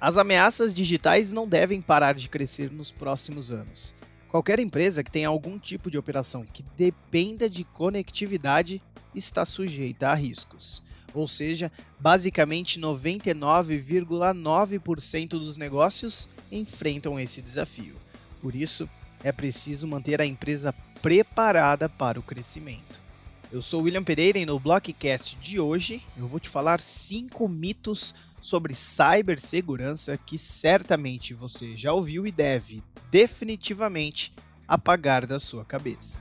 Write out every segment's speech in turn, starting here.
As ameaças digitais não devem parar de crescer nos próximos anos. Qualquer empresa que tenha algum tipo de operação que dependa de conectividade está sujeita a riscos. Ou seja, basicamente 99,9% dos negócios enfrentam esse desafio. Por isso, é preciso manter a empresa preparada para o crescimento. Eu sou William Pereira e no Blockcast de hoje eu vou te falar 5 mitos sobre cibersegurança que certamente você já ouviu e deve definitivamente apagar da sua cabeça.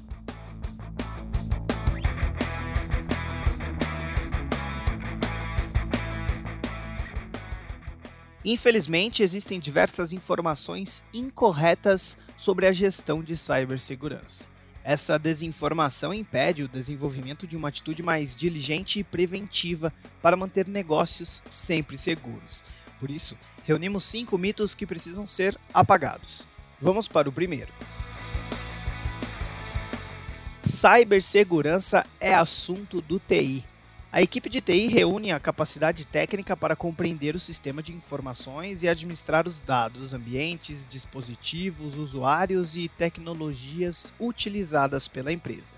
Infelizmente, existem diversas informações incorretas sobre a gestão de cibersegurança. Essa desinformação impede o desenvolvimento de uma atitude mais diligente e preventiva para manter negócios sempre seguros. Por isso, reunimos cinco mitos que precisam ser apagados. Vamos para o primeiro. Cibersegurança é assunto do TI. A equipe de TI reúne a capacidade técnica para compreender o sistema de informações e administrar os dados, ambientes, dispositivos, usuários e tecnologias utilizadas pela empresa.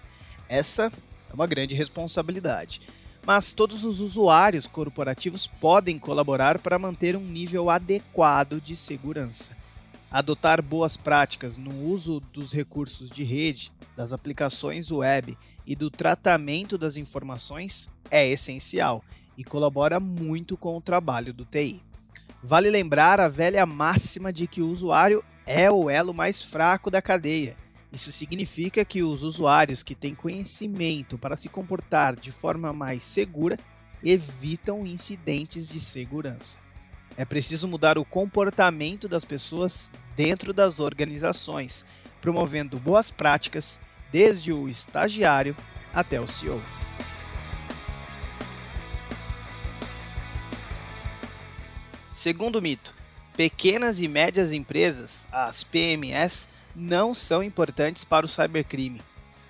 Essa é uma grande responsabilidade. Mas todos os usuários corporativos podem colaborar para manter um nível adequado de segurança. Adotar boas práticas no uso dos recursos de rede, das aplicações web e do tratamento das informações é essencial e colabora muito com o trabalho do TI. Vale lembrar a velha máxima de que o usuário é o elo mais fraco da cadeia. Isso significa que os usuários que têm conhecimento para se comportar de forma mais segura evitam incidentes de segurança. É preciso mudar o comportamento das pessoas dentro das organizações, promovendo boas práticas desde o estagiário até o CEO. Segundo mito, pequenas e médias empresas, as PMS, não são importantes para o cybercrime.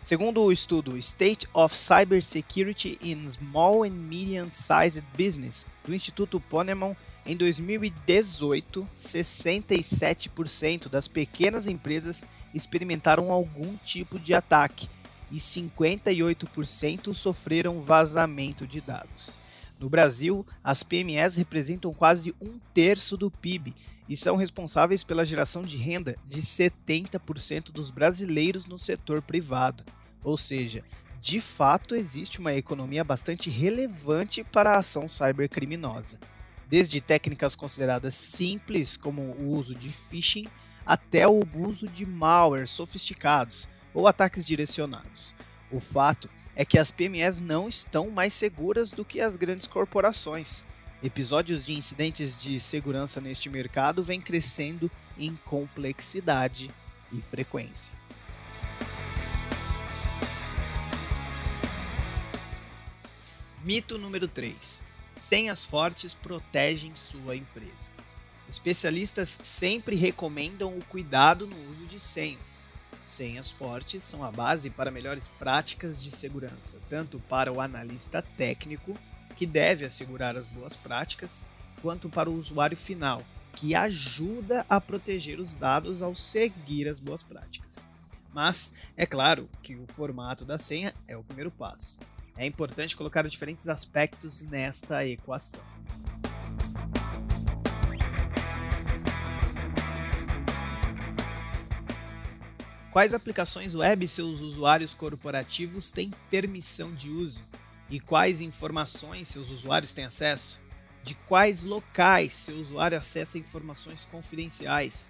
Segundo o estudo State of Cybersecurity in Small and Medium-Sized Business do Instituto Ponemon, em 2018, 67% das pequenas empresas experimentaram algum tipo de ataque e 58% sofreram vazamento de dados. No Brasil, as PMEs representam quase um terço do PIB e são responsáveis pela geração de renda de 70% dos brasileiros no setor privado. Ou seja, de fato existe uma economia bastante relevante para a ação cybercriminosa. Desde técnicas consideradas simples, como o uso de phishing, até o uso de malware sofisticados ou ataques direcionados. O fato é que as PMEs não estão mais seguras do que as grandes corporações. Episódios de incidentes de segurança neste mercado vêm crescendo em complexidade e frequência. Mito número 3. Senhas fortes protegem sua empresa. Especialistas sempre recomendam o cuidado no uso de senhas. Senhas fortes são a base para melhores práticas de segurança, tanto para o analista técnico, que deve assegurar as boas práticas, quanto para o usuário final, que ajuda a proteger os dados ao seguir as boas práticas. Mas é claro que o formato da senha é o primeiro passo. É importante colocar diferentes aspectos nesta equação. Quais aplicações web seus usuários corporativos têm permissão de uso? E quais informações seus usuários têm acesso? De quais locais seu usuário acessa informações confidenciais?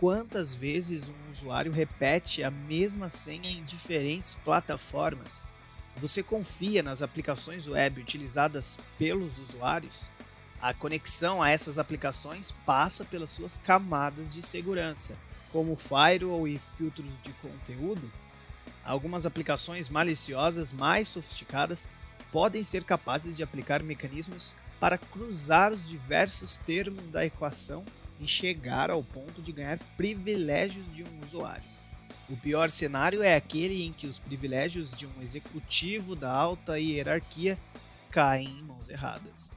Quantas vezes um usuário repete a mesma senha em diferentes plataformas? Você confia nas aplicações web utilizadas pelos usuários? A conexão a essas aplicações passa pelas suas camadas de segurança como firewall e filtros de conteúdo, algumas aplicações maliciosas mais sofisticadas podem ser capazes de aplicar mecanismos para cruzar os diversos termos da equação e chegar ao ponto de ganhar privilégios de um usuário. O pior cenário é aquele em que os privilégios de um executivo da alta hierarquia caem em mãos erradas.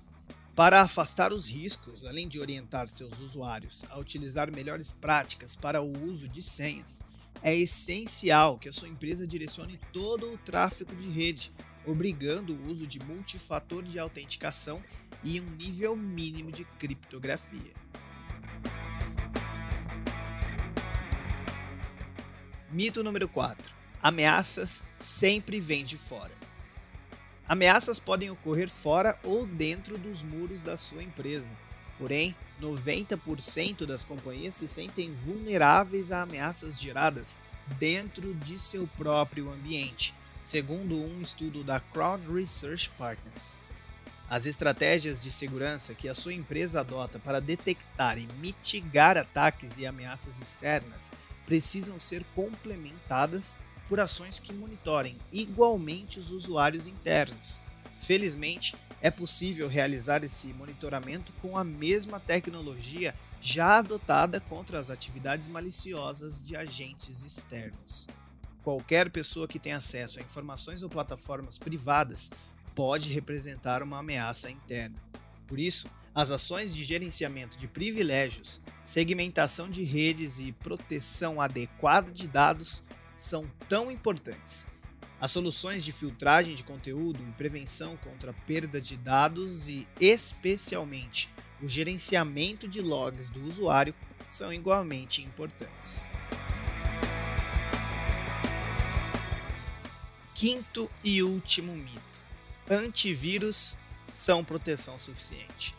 Para afastar os riscos, além de orientar seus usuários a utilizar melhores práticas para o uso de senhas, é essencial que a sua empresa direcione todo o tráfego de rede, obrigando o uso de multifator de autenticação e um nível mínimo de criptografia. Mito número 4. Ameaças sempre vêm de fora. Ameaças podem ocorrer fora ou dentro dos muros da sua empresa. Porém, 90% das companhias se sentem vulneráveis a ameaças geradas dentro de seu próprio ambiente, segundo um estudo da Crown Research Partners. As estratégias de segurança que a sua empresa adota para detectar e mitigar ataques e ameaças externas precisam ser complementadas que monitorem igualmente os usuários internos. Felizmente, é possível realizar esse monitoramento com a mesma tecnologia já adotada contra as atividades maliciosas de agentes externos. Qualquer pessoa que tenha acesso a informações ou plataformas privadas pode representar uma ameaça interna. Por isso, as ações de gerenciamento de privilégios, segmentação de redes e proteção adequada de dados são tão importantes. As soluções de filtragem de conteúdo e prevenção contra perda de dados e, especialmente, o gerenciamento de logs do usuário são igualmente importantes. Quinto e último mito: antivírus são proteção suficiente.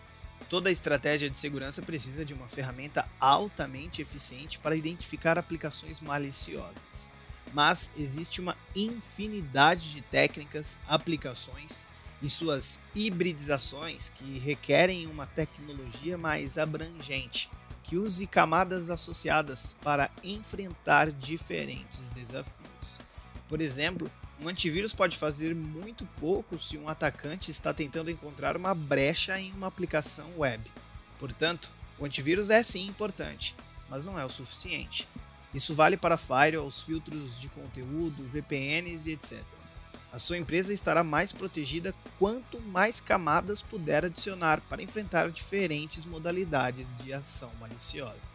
Toda estratégia de segurança precisa de uma ferramenta altamente eficiente para identificar aplicações maliciosas mas existe uma infinidade de técnicas, aplicações e suas hibridizações que requerem uma tecnologia mais abrangente, que use camadas associadas para enfrentar diferentes desafios. Por exemplo, um antivírus pode fazer muito pouco se um atacante está tentando encontrar uma brecha em uma aplicação web. Portanto, o antivírus é sim importante, mas não é o suficiente. Isso vale para firewalls, filtros de conteúdo, VPNs e etc. A sua empresa estará mais protegida quanto mais camadas puder adicionar para enfrentar diferentes modalidades de ação maliciosa.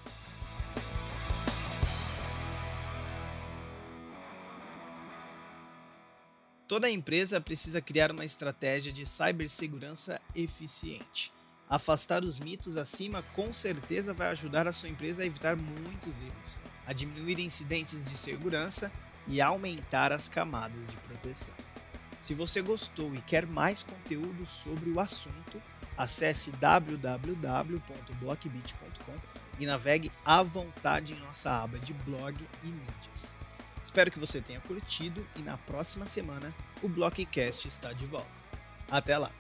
Toda empresa precisa criar uma estratégia de cibersegurança eficiente. Afastar os mitos acima com certeza vai ajudar a sua empresa a evitar muitos erros, a diminuir incidentes de segurança e aumentar as camadas de proteção. Se você gostou e quer mais conteúdo sobre o assunto, acesse www.blockbit.com e navegue à vontade em nossa aba de blog e mídias. Espero que você tenha curtido e na próxima semana o Blockcast está de volta. Até lá!